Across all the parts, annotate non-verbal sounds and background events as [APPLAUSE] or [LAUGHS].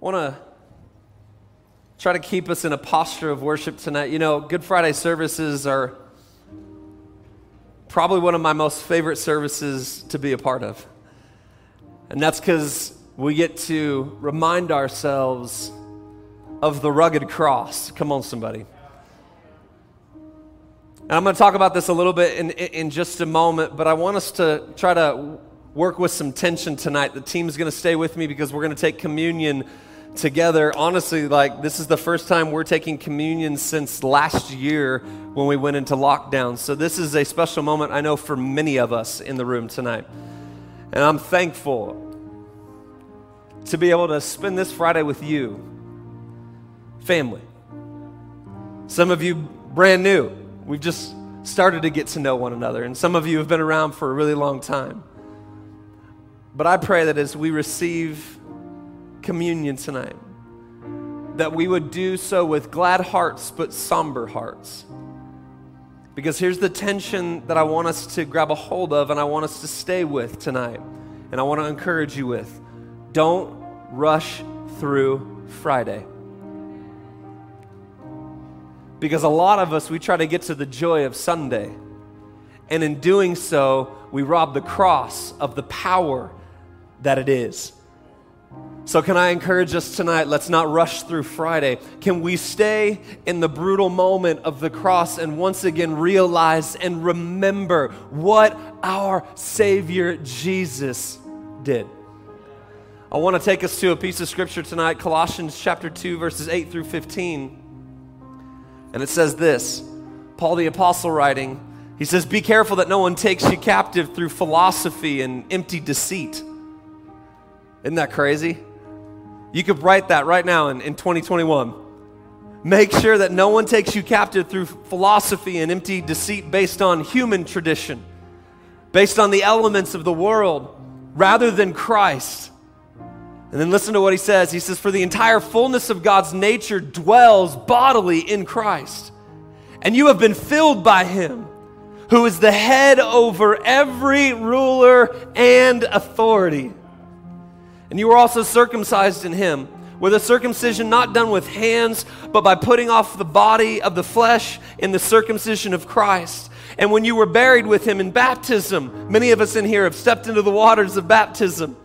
want to try to keep us in a posture of worship tonight. You know, Good Friday services are probably one of my most favorite services to be a part of. And that's because we get to remind ourselves of the rugged cross. Come on, somebody. And I'm going to talk about this a little bit in, in just a moment, but I want us to try to work with some tension tonight. The team's going to stay with me because we're going to take communion together. Honestly, like this is the first time we're taking communion since last year when we went into lockdown. So this is a special moment, I know, for many of us in the room tonight. And I'm thankful to be able to spend this Friday with you, family. Some of you brand new. We've just started to get to know one another, and some of you have been around for a really long time. But I pray that as we receive communion tonight, that we would do so with glad hearts but somber hearts. Because here's the tension that I want us to grab a hold of and I want us to stay with tonight. And I want to encourage you with don't rush through Friday. Because a lot of us, we try to get to the joy of Sunday. And in doing so, we rob the cross of the power that it is. So, can I encourage us tonight? Let's not rush through Friday. Can we stay in the brutal moment of the cross and once again realize and remember what our Savior Jesus did? I want to take us to a piece of scripture tonight, Colossians chapter 2, verses 8 through 15. And it says this Paul the Apostle writing, he says, Be careful that no one takes you captive through philosophy and empty deceit. Isn't that crazy? You could write that right now in, in 2021. Make sure that no one takes you captive through philosophy and empty deceit based on human tradition, based on the elements of the world, rather than Christ. And then listen to what he says. He says, For the entire fullness of God's nature dwells bodily in Christ. And you have been filled by him, who is the head over every ruler and authority. And you were also circumcised in him, with a circumcision not done with hands, but by putting off the body of the flesh in the circumcision of Christ. And when you were buried with him in baptism, many of us in here have stepped into the waters of baptism,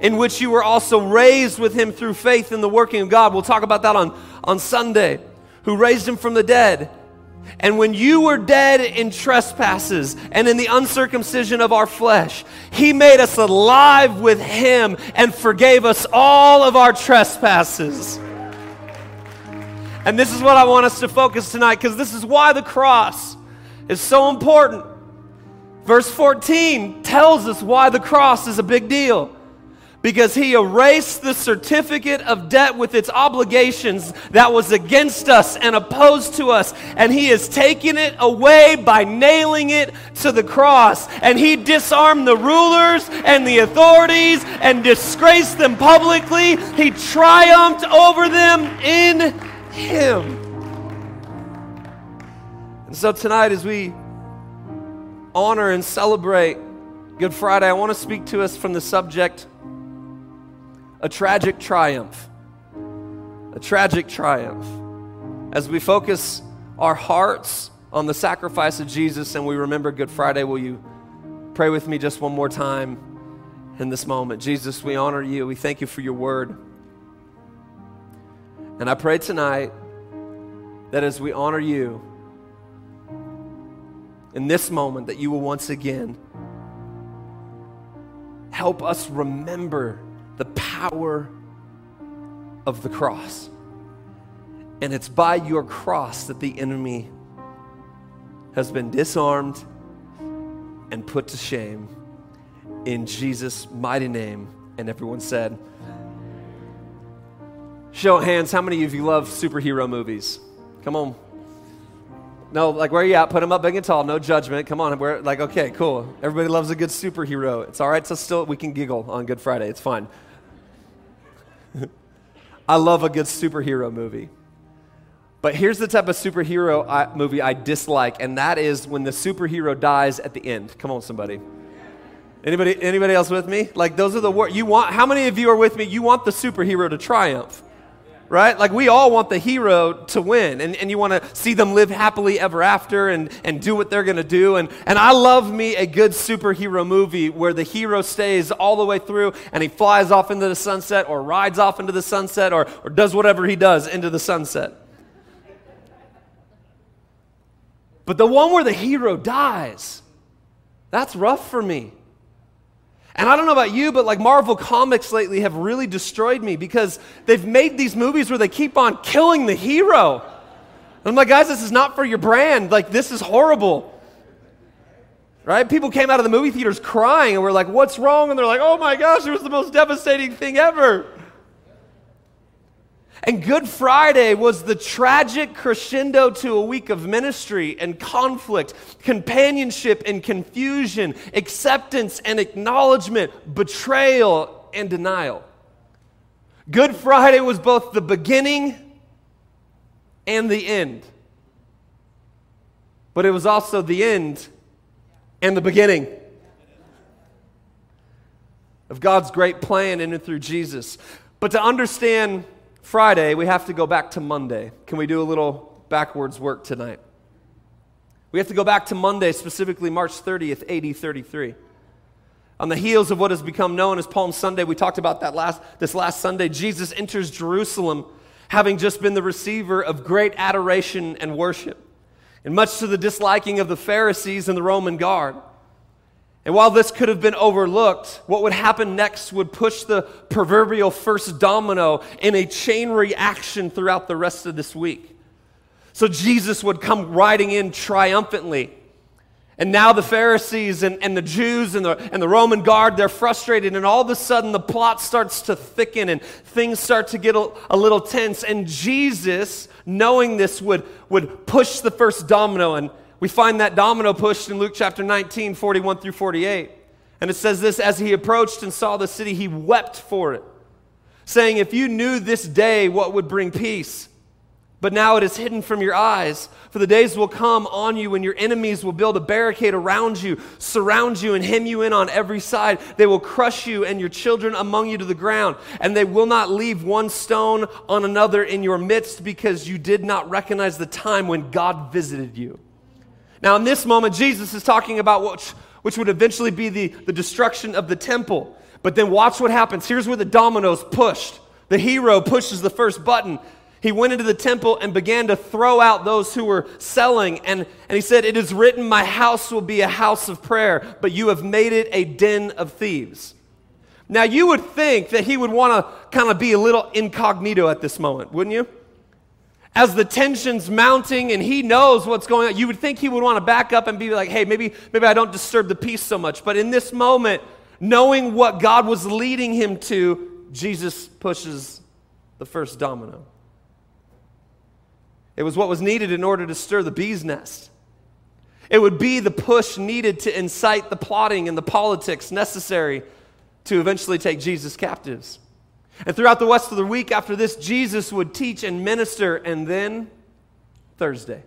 in which you were also raised with him through faith in the working of God. We'll talk about that on, on Sunday. Who raised him from the dead and when you were dead in trespasses and in the uncircumcision of our flesh, He made us alive with Him and forgave us all of our trespasses. And this is what I want us to focus tonight because this is why the cross is so important. Verse 14 tells us why the cross is a big deal because he erased the certificate of debt with its obligations that was against us and opposed to us. And he has taken it away by nailing it to the cross. And he disarmed the rulers and the authorities and disgraced them publicly. He triumphed over them in him. And so tonight, as we honor and celebrate Good Friday, I want to speak to us from the subject a tragic triumph. A tragic triumph. As we focus our hearts on the sacrifice of Jesus and we remember Good Friday, will you pray with me just one more time in this moment? Jesus, we honor you. We thank you for your word. And I pray tonight that as we honor you in this moment, that you will once again help us remember the power of the cross. And it's by your cross that the enemy has been disarmed and put to shame in Jesus' mighty name. And everyone said, Show hands, how many of you love superhero movies? Come on. No, like where are you at? Put them up big and tall. No judgment. Come on. We're like, okay, cool. Everybody loves a good superhero. It's all right. So still, we can giggle on Good Friday. It's fine. [LAUGHS] I love a good superhero movie. But here's the type of superhero I, movie I dislike, and that is when the superhero dies at the end. Come on, somebody. Anybody, anybody else with me? Like those are the words you want. How many of you are with me? You want the superhero to triumph, right? Like we all want the hero to win, and, and you want to see them live happily ever after and, and do what they're going to do. And, and I love me a good superhero movie where the hero stays all the way through and he flies off into the sunset or rides off into the sunset or, or does whatever he does into the sunset. But the one where the hero dies, that's rough for me. And I don't know about you, but like Marvel Comics lately have really destroyed me because they've made these movies where they keep on killing the hero. And I'm like, guys, this is not for your brand. Like, this is horrible. Right? People came out of the movie theaters crying and we're like, what's wrong? And they're like, oh my gosh, it was the most devastating thing ever. And Good Friday was the tragic crescendo to a week of ministry and conflict, companionship and confusion, acceptance and acknowledgement, betrayal and denial. Good Friday was both the beginning and the end. But it was also the end and the beginning of God's great plan in and through Jesus. But to understand Friday, we have to go back to Monday. Can we do a little backwards work tonight? We have to go back to Monday, specifically March 30th, AD 33. On the heels of what has become known as Palm Sunday, we talked about that last, this last Sunday. Jesus enters Jerusalem having just been the receiver of great adoration and worship, and much to the disliking of the Pharisees and the Roman guard. And while this could have been overlooked, what would happen next would push the proverbial first domino in a chain reaction throughout the rest of this week. So Jesus would come riding in triumphantly. And now the Pharisees and, and the Jews and the, and the Roman guard, they're frustrated. And all of a sudden, the plot starts to thicken and things start to get a, a little tense. And Jesus, knowing this, would, would push the first domino and we find that domino pushed in Luke chapter 19, 41 through 48. And it says this As he approached and saw the city, he wept for it, saying, If you knew this day what would bring peace, but now it is hidden from your eyes. For the days will come on you when your enemies will build a barricade around you, surround you, and hem you in on every side. They will crush you and your children among you to the ground, and they will not leave one stone on another in your midst because you did not recognize the time when God visited you. Now, in this moment, Jesus is talking about which, which would eventually be the, the destruction of the temple. But then watch what happens. Here's where the dominoes pushed. The hero pushes the first button. He went into the temple and began to throw out those who were selling. And, and he said, It is written, My house will be a house of prayer, but you have made it a den of thieves. Now, you would think that he would want to kind of be a little incognito at this moment, wouldn't you? As the tension's mounting and he knows what's going on, you would think he would want to back up and be like, hey, maybe, maybe I don't disturb the peace so much. But in this moment, knowing what God was leading him to, Jesus pushes the first domino. It was what was needed in order to stir the bee's nest. It would be the push needed to incite the plotting and the politics necessary to eventually take Jesus captives. And throughout the rest of the week after this, Jesus would teach and minister, and then Thursday.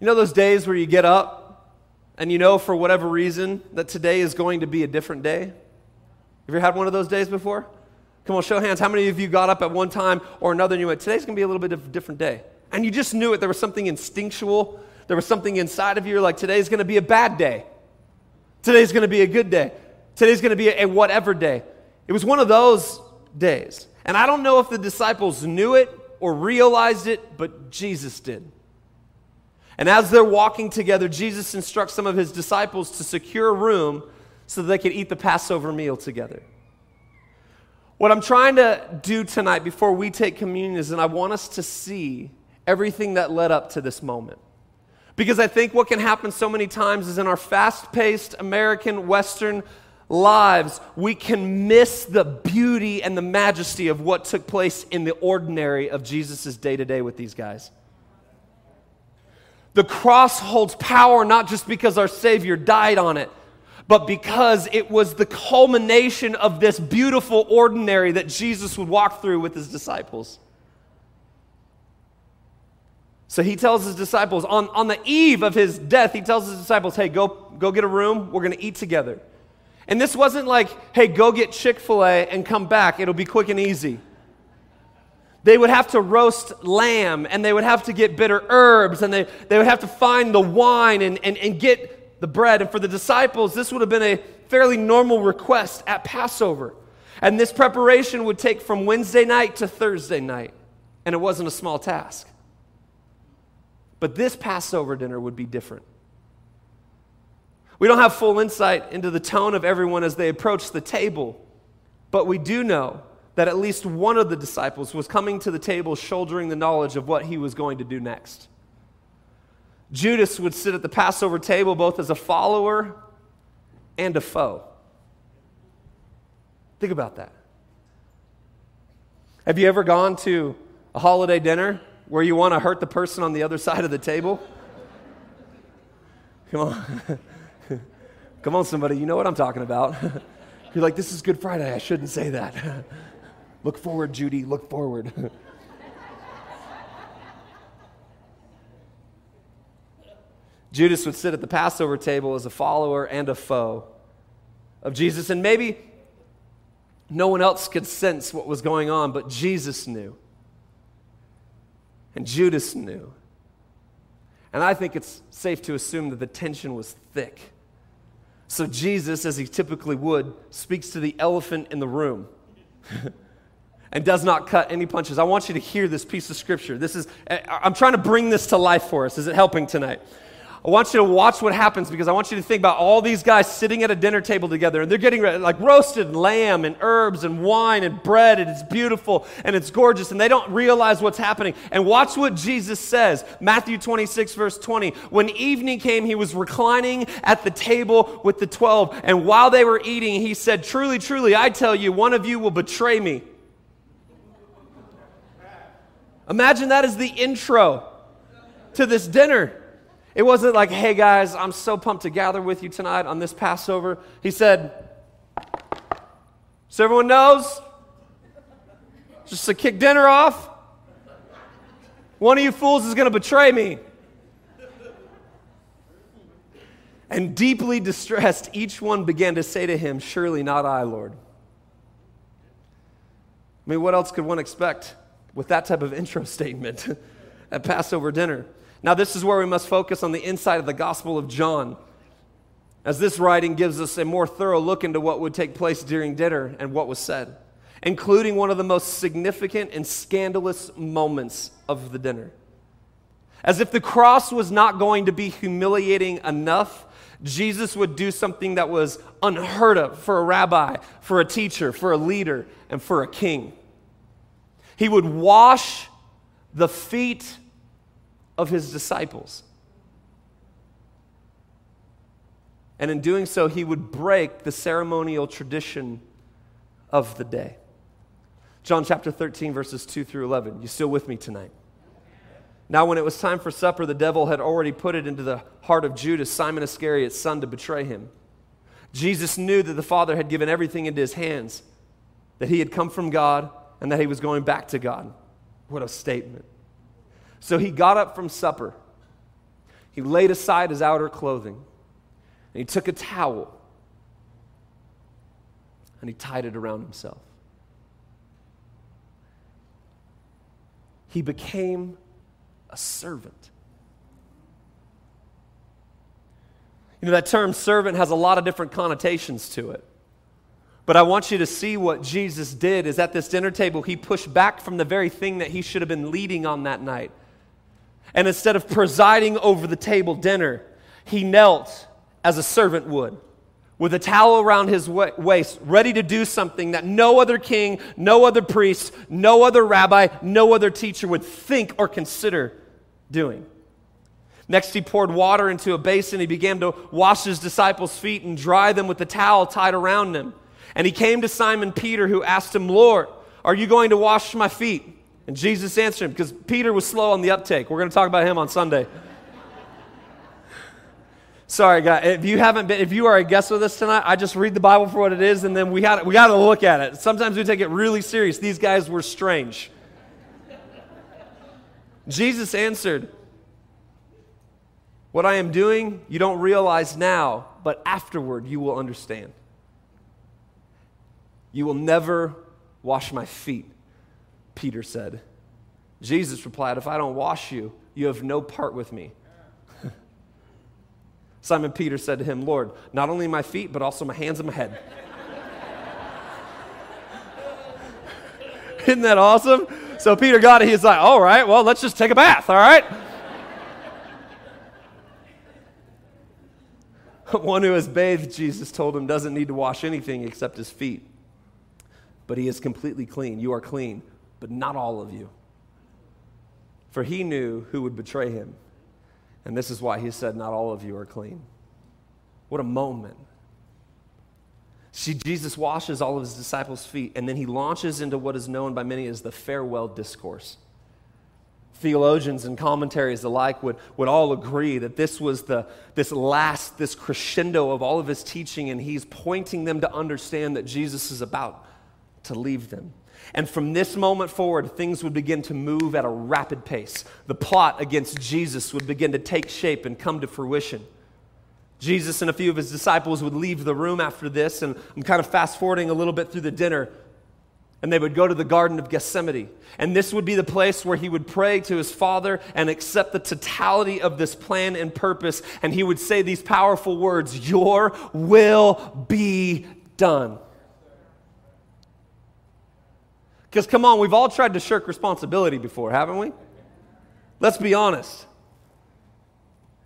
You know those days where you get up and you know for whatever reason that today is going to be a different day? Have you had one of those days before? Come on, show hands. How many of you got up at one time or another and you went, today's going to be a little bit of a different day? And you just knew it. There was something instinctual. There was something inside of you like, today's going to be a bad day. Today's going to be a good day. Today's going to be a whatever day. It was one of those days. And I don't know if the disciples knew it or realized it, but Jesus did. And as they're walking together, Jesus instructs some of his disciples to secure a room so that they could eat the Passover meal together. What I'm trying to do tonight before we take communion is, and I want us to see everything that led up to this moment. Because I think what can happen so many times is in our fast paced American Western lives, we can miss the beauty and the majesty of what took place in the ordinary of Jesus' day to day with these guys. The cross holds power not just because our Savior died on it, but because it was the culmination of this beautiful ordinary that Jesus would walk through with his disciples. So he tells his disciples, on, on the eve of his death, he tells his disciples, hey, go, go get a room. We're going to eat together. And this wasn't like, hey, go get Chick fil A and come back. It'll be quick and easy. They would have to roast lamb and they would have to get bitter herbs and they, they would have to find the wine and, and, and get the bread. And for the disciples, this would have been a fairly normal request at Passover. And this preparation would take from Wednesday night to Thursday night. And it wasn't a small task. But this Passover dinner would be different. We don't have full insight into the tone of everyone as they approach the table, but we do know that at least one of the disciples was coming to the table shouldering the knowledge of what he was going to do next. Judas would sit at the Passover table both as a follower and a foe. Think about that. Have you ever gone to a holiday dinner where you want to hurt the person on the other side of the table? Come on. [LAUGHS] [LAUGHS] Come on, somebody. You know what I'm talking about. [LAUGHS] You're like, this is Good Friday. I shouldn't say that. [LAUGHS] look forward, Judy. Look forward. Judas would sit at the Passover table as a follower and a foe of Jesus. And maybe no one else could sense what was going on, but Jesus knew. And Judas knew. And I think it's safe to assume that the tension was thick. So Jesus, as he typically would, speaks to the elephant in the room. [LAUGHS] and does not cut any punches. I want you to hear this piece of scripture. This is eh, I'm trying to bring this to life for us. Is it helping tonight? I want you to watch what happens because I want you to think about all these guys sitting at a dinner table together and they're getting like roasted lamb and herbs and wine and bread and it's beautiful and it's gorgeous and they don't realize what's happening. And watch what Jesus says. Matthew 26, verse 20. When evening came, he was reclining at the table with the 12. And while they were eating, he said, Truly, truly, I tell you, one of you will betray me. Imagine that is the intro to this dinner. It wasn't like, hey guys, I'm so pumped to gather with you tonight on this Passover. He said, so everyone knows, just to kick dinner off, one of you fools is going to betray me. And deeply distressed, each one began to say to him, Surely not I, Lord. I mean, what else could one expect with that type of intro [LAUGHS] statement at Passover dinner? Now, this is where we must focus on the inside of the Gospel of John, as this writing gives us a more thorough look into what would take place during dinner and what was said, including one of the most significant and scandalous moments of the dinner. As if the cross was not going to be humiliating enough, Jesus would do something that was unheard of for a rabbi, for a teacher, for a leader, and for a king. He would wash the feet of his disciples. And in doing so, he would break the ceremonial tradition of the day. John chapter 13, verses 2 through 11. You still with me tonight? Now, when it was time for supper, the devil had already put it into the heart of Judas, Simon Iscariot's son, to betray him. Jesus knew that the Father had given everything into his hands, that he had come from God, and that he was going back to God. What a statement. So he got up from supper. He laid aside his outer clothing. And he took a towel and he tied it around himself. He became a servant. You know, that term servant has a lot of different connotations to it. But I want you to see what Jesus did is at this dinner table, he pushed back from the very thing that he should have been leading on that night. And instead of presiding over the table dinner, he knelt as a servant would, with a towel around his waist, ready to do something that no other king, no other priest, no other rabbi, no other teacher would think or consider doing. Next, he poured water into a basin. He began to wash his disciples' feet and dry them with the towel tied around him. And he came to Simon Peter, who asked him, Lord, are you going to wash my feet? And Jesus answered him because Peter was slow on the uptake. We're going to talk about him on Sunday. [LAUGHS] Sorry, guys. If you haven't been, if you are a guest with us tonight, I just read the Bible for what it is, and then we got we got to look at it. Sometimes we take it really serious. These guys were strange. Jesus answered, What I am doing, you don't realize now, but afterward you will understand. You will never wash my feet, Peter said. Jesus replied, If I don't wash you, you have no part with me. [LAUGHS] Simon Peter said to him, Lord, not only my feet, but also my hands and my head. [LAUGHS] Isn't that awesome? So Peter got it. He's like, All right, well, let's just take a bath, all right? [LAUGHS] One who has bathed, Jesus told him, doesn't need to wash anything except his feet. But he is completely clean. You are clean, but not all of you. For he knew who would betray him. And this is why he said, Not all of you are clean. What a moment. See, Jesus washes all of his disciples' feet, and then he launches into what is known by many as the farewell discourse theologians and commentaries alike would, would all agree that this was the, this last, this crescendo of all of his teaching, and he's pointing them to understand that Jesus is about to leave them. And from this moment forward, things would begin to move at a rapid pace. The plot against Jesus would begin to take shape and come to fruition. Jesus and a few of his disciples would leave the room after this, and I'm kind of fast forwarding a little bit through the dinner and they would go to the Garden of Gethsemane. And this would be the place where he would pray to his Father and accept the totality of this plan and purpose. And he would say these powerful words Your will be done. Because, come on, we've all tried to shirk responsibility before, haven't we? Let's be honest.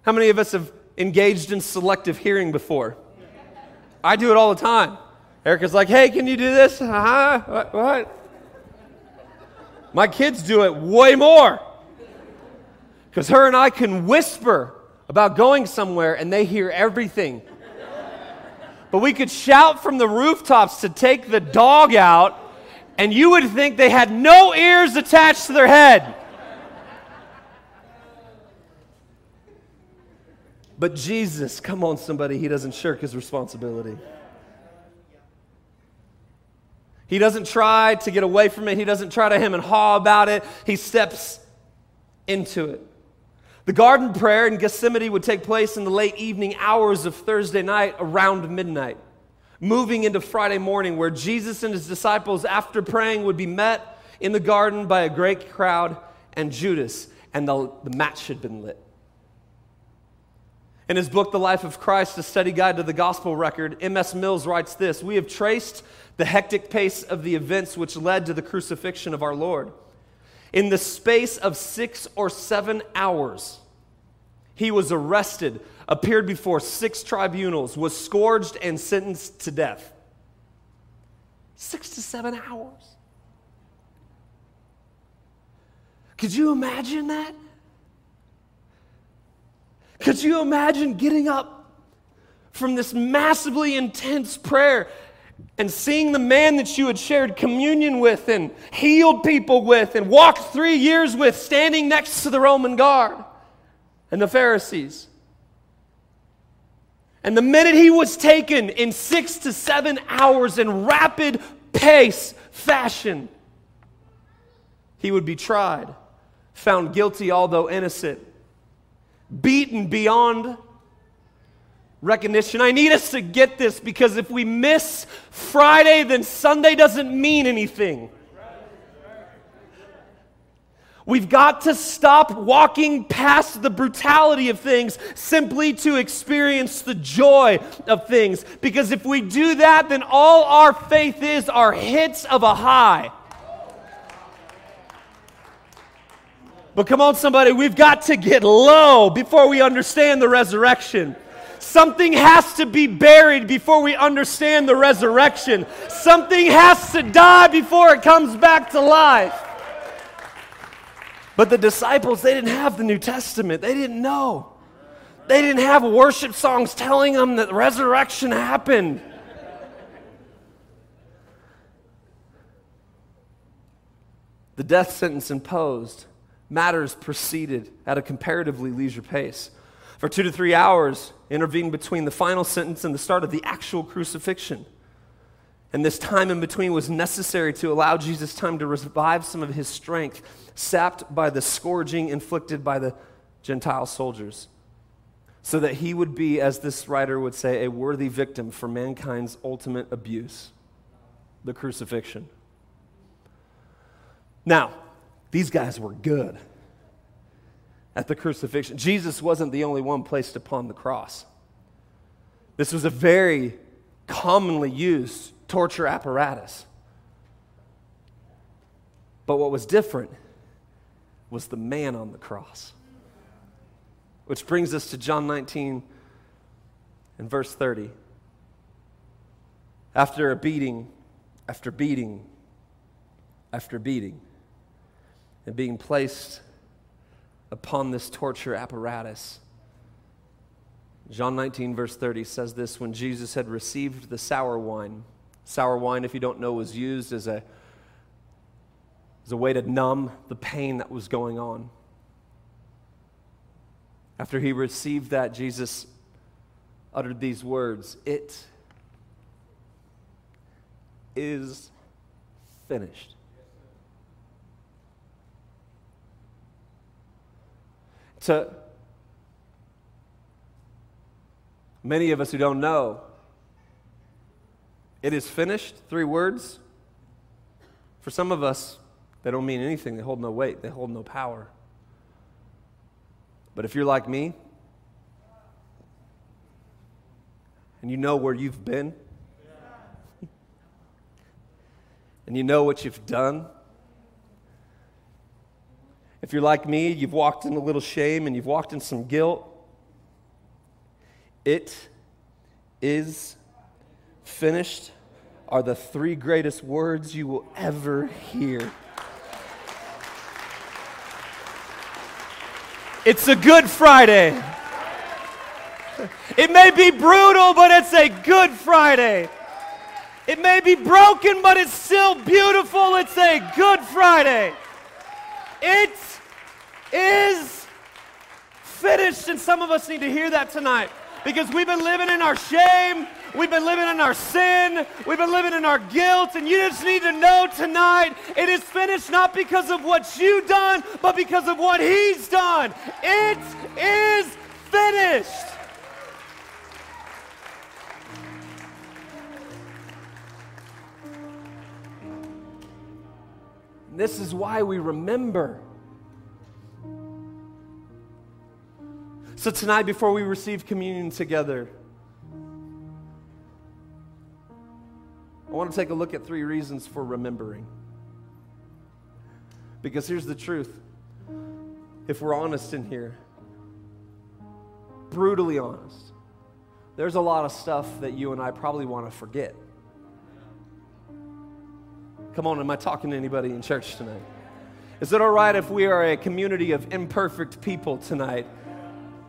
How many of us have engaged in selective hearing before? I do it all the time. Erica's like, hey, can you do this? Huh? What? what? My kids do it way more. Because her and I can whisper about going somewhere and they hear everything. But we could shout from the rooftops to take the dog out, and you would think they had no ears attached to their head. But Jesus, come on, somebody, he doesn't shirk his responsibility. He doesn't try to get away from it. He doesn't try to hem and haw about it. He steps into it. The garden prayer in Gethsemane would take place in the late evening hours of Thursday night around midnight, moving into Friday morning, where Jesus and his disciples, after praying, would be met in the garden by a great crowd and Judas, and the, the match had been lit. In his book, The Life of Christ, a study guide to the gospel record, M.S. Mills writes this We have traced the hectic pace of the events which led to the crucifixion of our Lord. In the space of six or seven hours, he was arrested, appeared before six tribunals, was scourged, and sentenced to death. Six to seven hours. Could you imagine that? Could you imagine getting up from this massively intense prayer and seeing the man that you had shared communion with and healed people with and walked three years with standing next to the Roman guard and the Pharisees. And the minute he was taken in six to seven hours in rapid pace fashion, he would be tried, found guilty, although innocent, beaten beyond recognition. I need us to get this because if we miss Friday, then Sunday doesn't mean anything. We've got to stop walking past the brutality of things simply to experience the joy of things. Because if we do that, then all our faith is are hits of a high. But come on, somebody, we've got to get low before we understand the resurrection. Something has to be buried before we understand the resurrection. Something has to die before it comes back to life. But the disciples, they didn't have the New Testament. They didn't know. They didn't have worship songs telling them that resurrection happened. The death sentence imposed, matters proceeded at a comparatively leisure pace. For two to three hours, intervened between the final sentence and the start of the actual crucifixion. And this time in between was necessary to allow Jesus time to revive some of his strength, sapped by the scourging inflicted by the Gentile soldiers. so that he would be, as this writer would say, a worthy victim for mankind's ultimate abuse the crucifixion. Now, these guys were good at the crucifixion. Jesus wasn't the only one placed upon the cross. This was a very commonly used torture apparatus. But what was different was the man on the cross. Which brings us to John 19 and verse 30. After a beating, after beating, after beating, and being placed upon this torture apparatus, John 19, verse 30 says this when Jesus had received the sour wine. Sour wine, if you don't know, was used as a, as a way to numb the pain that was going on. After he received that, Jesus uttered these words It is finished. To many of us who don't know, it is finished, three words. For some of us, they don't mean anything. They hold no weight, they hold no power. But if you're like me, and you know where you've been, and you know what you've done, if you're like me, you've walked in a little shame and you've walked in some guilt, it is finished are the three greatest words you will ever hear. It's a good Friday. It may be brutal, but it's a good Friday. It may be broken, but it's still beautiful. It's a good Friday. It is finished, and some of us need to hear that tonight because we've been living in our shame. We've been living in our sin. We've been living in our guilt. And you just need to know tonight it is finished not because of what you've done, but because of what He's done. It is finished. This is why we remember. So, tonight, before we receive communion together, I want to take a look at three reasons for remembering. Because here's the truth if we're honest in here, brutally honest, there's a lot of stuff that you and I probably want to forget. Come on, am I talking to anybody in church tonight? Is it all right if we are a community of imperfect people tonight,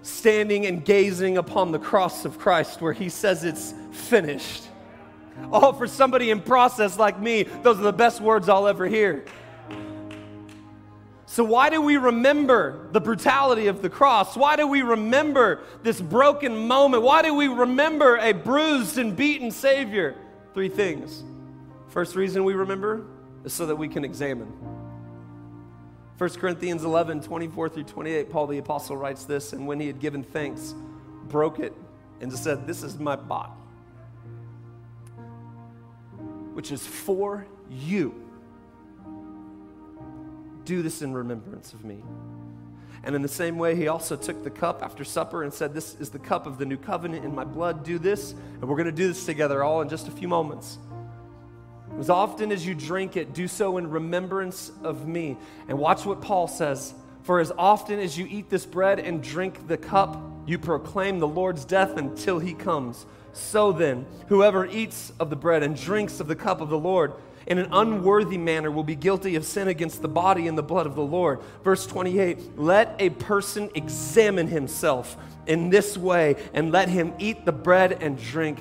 standing and gazing upon the cross of Christ where he says it's finished? Oh, for somebody in process like me, those are the best words I'll ever hear. So, why do we remember the brutality of the cross? Why do we remember this broken moment? Why do we remember a bruised and beaten Savior? Three things. First reason we remember is so that we can examine. 1 Corinthians 11, 24 through 28, Paul the Apostle writes this, and when he had given thanks, broke it and said, This is my body which is for you. Do this in remembrance of me. And in the same way, he also took the cup after supper and said, This is the cup of the new covenant in my blood. Do this. And we're going to do this together all in just a few moments. As often as you drink it, do so in remembrance of me. And watch what Paul says. For as often as you eat this bread and drink the cup, you proclaim the Lord's death until he comes. So then, whoever eats of the bread and drinks of the cup of the Lord in an unworthy manner will be guilty of sin against the body and the blood of the Lord. Verse 28 Let a person examine himself in this way, and let him eat the bread and drink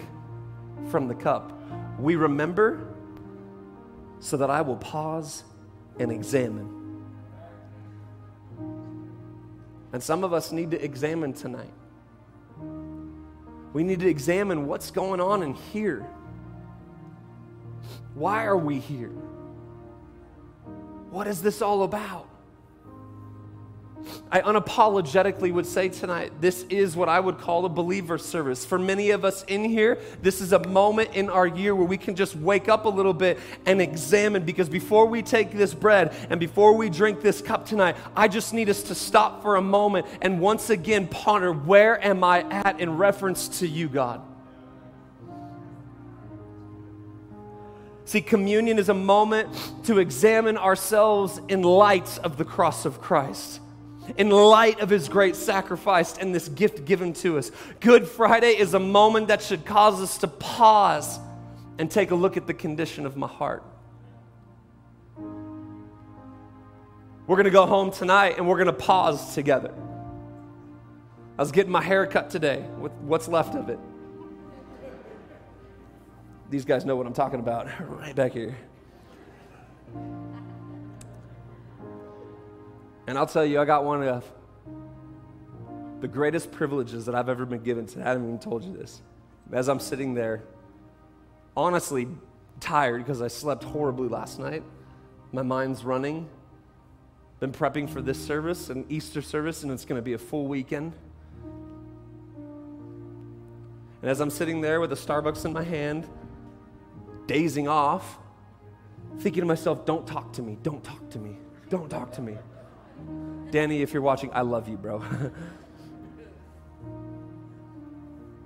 from the cup. We remember so that I will pause and examine. And some of us need to examine tonight. We need to examine what's going on in here. Why are we here? What is this all about? I unapologetically would say tonight this is what I would call a believer service. For many of us in here, this is a moment in our year where we can just wake up a little bit and examine because before we take this bread and before we drink this cup tonight, I just need us to stop for a moment and once again ponder where am I at in reference to you, God? See, communion is a moment to examine ourselves in light of the cross of Christ in light of his great sacrifice and this gift given to us. Good Friday is a moment that should cause us to pause and take a look at the condition of my heart. We're going to go home tonight and we're going to pause together. I was getting my hair cut today with what's left of it. These guys know what I'm talking about [LAUGHS] right back here. And I'll tell you, I got one of the greatest privileges that I've ever been given to. I haven't even told you this. As I'm sitting there, honestly tired because I slept horribly last night, my mind's running. Been prepping for this service, an Easter service, and it's going to be a full weekend. And as I'm sitting there with a Starbucks in my hand, dazing off, thinking to myself, don't talk to me, don't talk to me, don't talk to me. Danny, if you're watching, I love you, bro.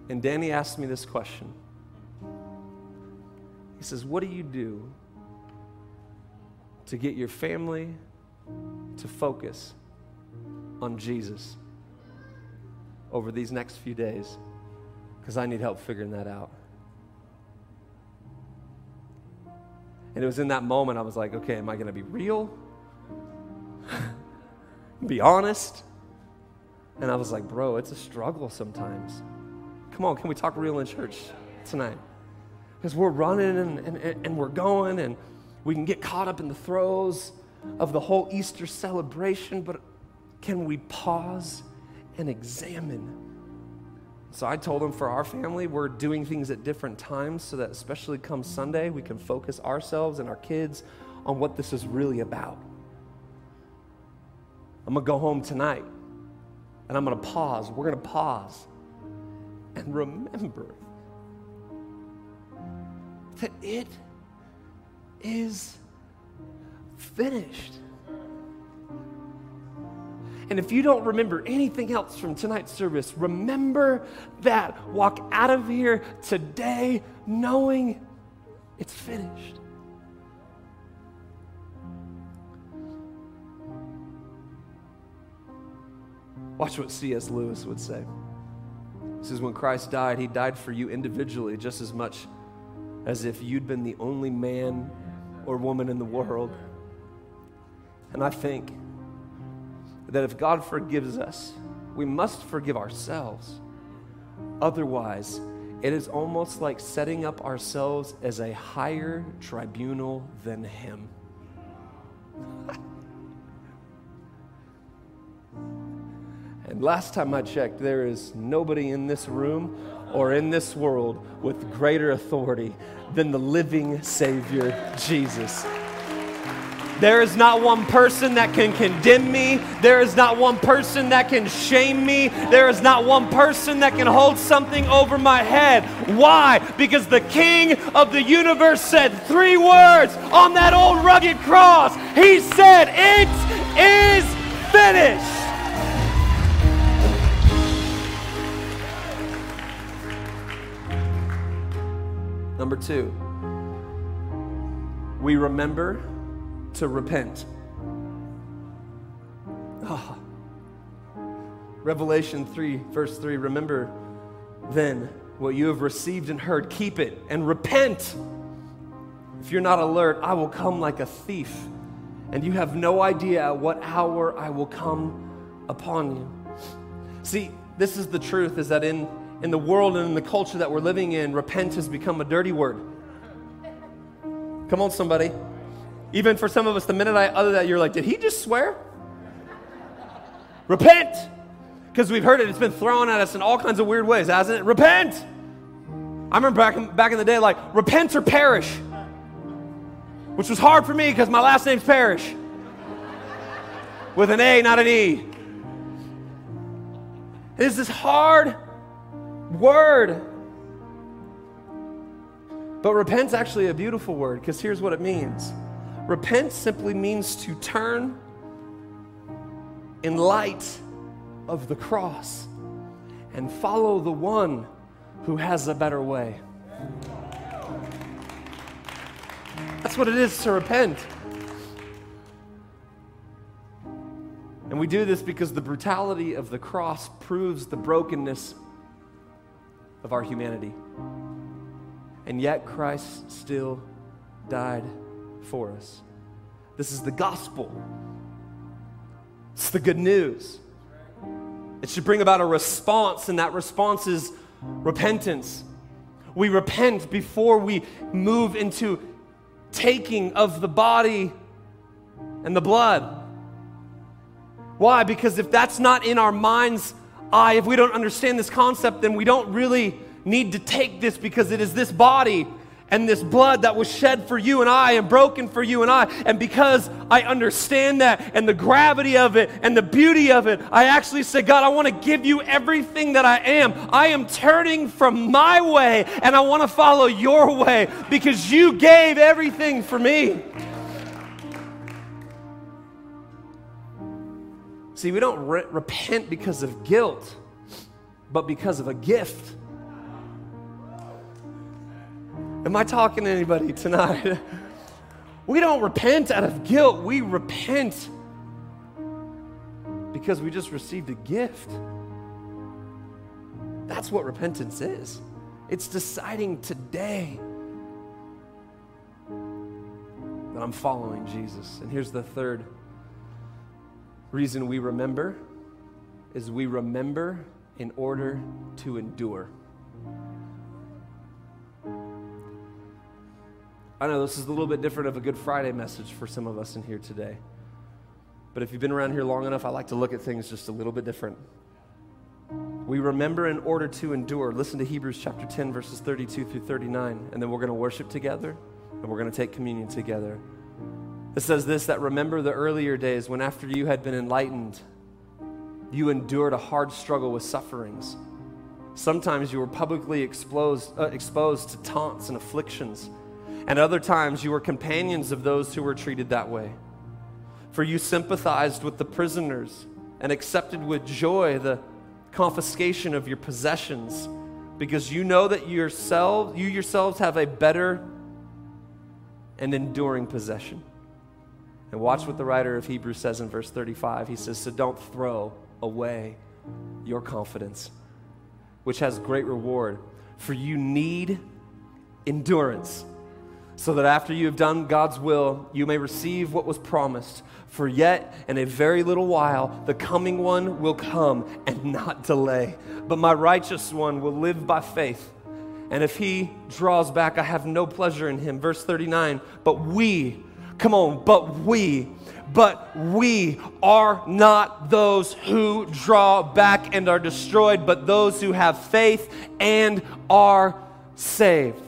and Danny asked me this question. He says, What do you do to get your family to focus on Jesus over these next few days? Because I need help figuring that out. And it was in that moment I was like, okay, am I going to be real? Be honest. And I was like, bro, it's a struggle sometimes. Come on, can we talk real in church tonight? Because we're running and, and, and we're going and we can get caught up in the throes of the whole Easter celebration, but can we pause and examine? So I told him for our family, we're doing things at different times so that, especially come Sunday, we can focus ourselves and our kids on what this is really about. I'm going to go home tonight and I'm going to pause. We're going to pause and remember that it is finished. And if you don't remember anything else from tonight's service, remember that. Walk out of here today knowing it's finished. Watch what C.S. Lewis would say. He says, When Christ died, he died for you individually just as much as if you'd been the only man or woman in the world. And I think that if God forgives us, we must forgive ourselves. Otherwise, it is almost like setting up ourselves as a higher tribunal than Him. [LAUGHS] And last time I checked, there is nobody in this room or in this world with greater authority than the living Savior, Jesus. There is not one person that can condemn me. There is not one person that can shame me. There is not one person that can hold something over my head. Why? Because the King of the universe said three words on that old rugged cross. He said, It is finished. Number two, we remember to repent. Oh. Revelation 3, verse 3 Remember then what you have received and heard, keep it and repent. If you're not alert, I will come like a thief, and you have no idea at what hour I will come upon you. See, this is the truth is that in in the world and in the culture that we're living in, repent has become a dirty word. Come on, somebody. Even for some of us, the minute I utter that, you're like, did he just swear? repent! Because we've heard it, it's been thrown at us in all kinds of weird ways, hasn't it? Repent! I remember back in, back in the day, like, repent or perish, which was hard for me because my last name's Parrish with an A, not an E. It is this hard word. But repent's actually a beautiful word because here's what it means repent simply means to turn in light of the cross and follow the one who has a better way. That's what it is to repent. And we do this because the brutality of the cross proves the brokenness of our humanity. And yet Christ still died for us. This is the gospel. It's the good news. It should bring about a response, and that response is repentance. We repent before we move into taking of the body and the blood. Why? Because if that's not in our mind's eye, if we don't understand this concept, then we don't really need to take this because it is this body and this blood that was shed for you and I and broken for you and I. And because I understand that and the gravity of it and the beauty of it, I actually say, God, I want to give you everything that I am. I am turning from my way and I want to follow your way because you gave everything for me. See, we don't re- repent because of guilt, but because of a gift. Am I talking to anybody tonight? [LAUGHS] we don't repent out of guilt. We repent because we just received a gift. That's what repentance is. It's deciding today that I'm following Jesus. And here's the third reason we remember is we remember in order to endure. I know this is a little bit different of a Good Friday message for some of us in here today. But if you've been around here long enough, I like to look at things just a little bit different. We remember in order to endure. Listen to Hebrews chapter 10, verses 32 through 39, and then we're going to worship together and we're going to take communion together. It says this that remember the earlier days when, after you had been enlightened, you endured a hard struggle with sufferings. Sometimes you were publicly exposed, uh, exposed to taunts and afflictions and other times you were companions of those who were treated that way. For you sympathized with the prisoners and accepted with joy the confiscation of your possessions because you know that yourselves, you yourselves have a better and enduring possession. And watch what the writer of Hebrews says in verse 35. He says, So don't throw away your confidence, which has great reward, for you need endurance so that after you have done God's will, you may receive what was promised. For yet in a very little while, the coming one will come and not delay. But my righteous one will live by faith. And if he draws back, I have no pleasure in him. Verse 39 But we, come on, but we, but we are not those who draw back and are destroyed, but those who have faith and are saved.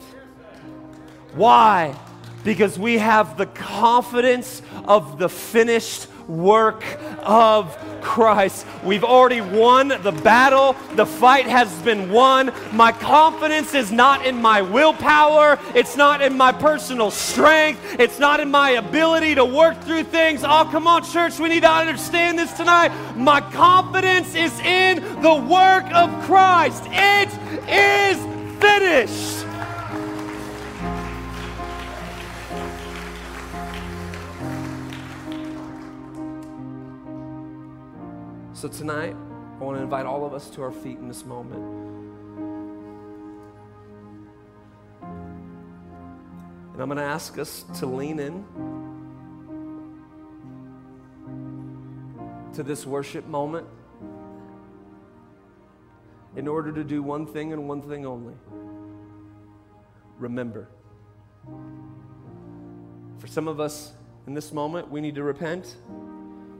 Why? Because we have the confidence of the finished work of Christ. We've already won the battle. The fight has been won. My confidence is not in my willpower. It's not in my personal strength. It's not in my ability to work through things. Oh, come on, church. We need to understand this tonight. My confidence is in the work of Christ. It is finished. So tonight, I want to invite all of us to our feet in this moment. And I'm going to ask us to lean in to this worship moment in order to do one thing and one thing only remember. For some of us in this moment, we need to repent.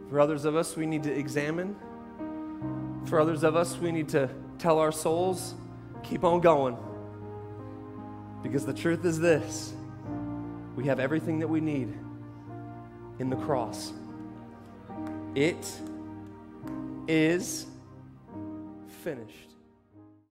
For others of us, we need to examine. For others of us, we need to tell our souls, keep on going. Because the truth is this we have everything that we need in the cross. It is finished.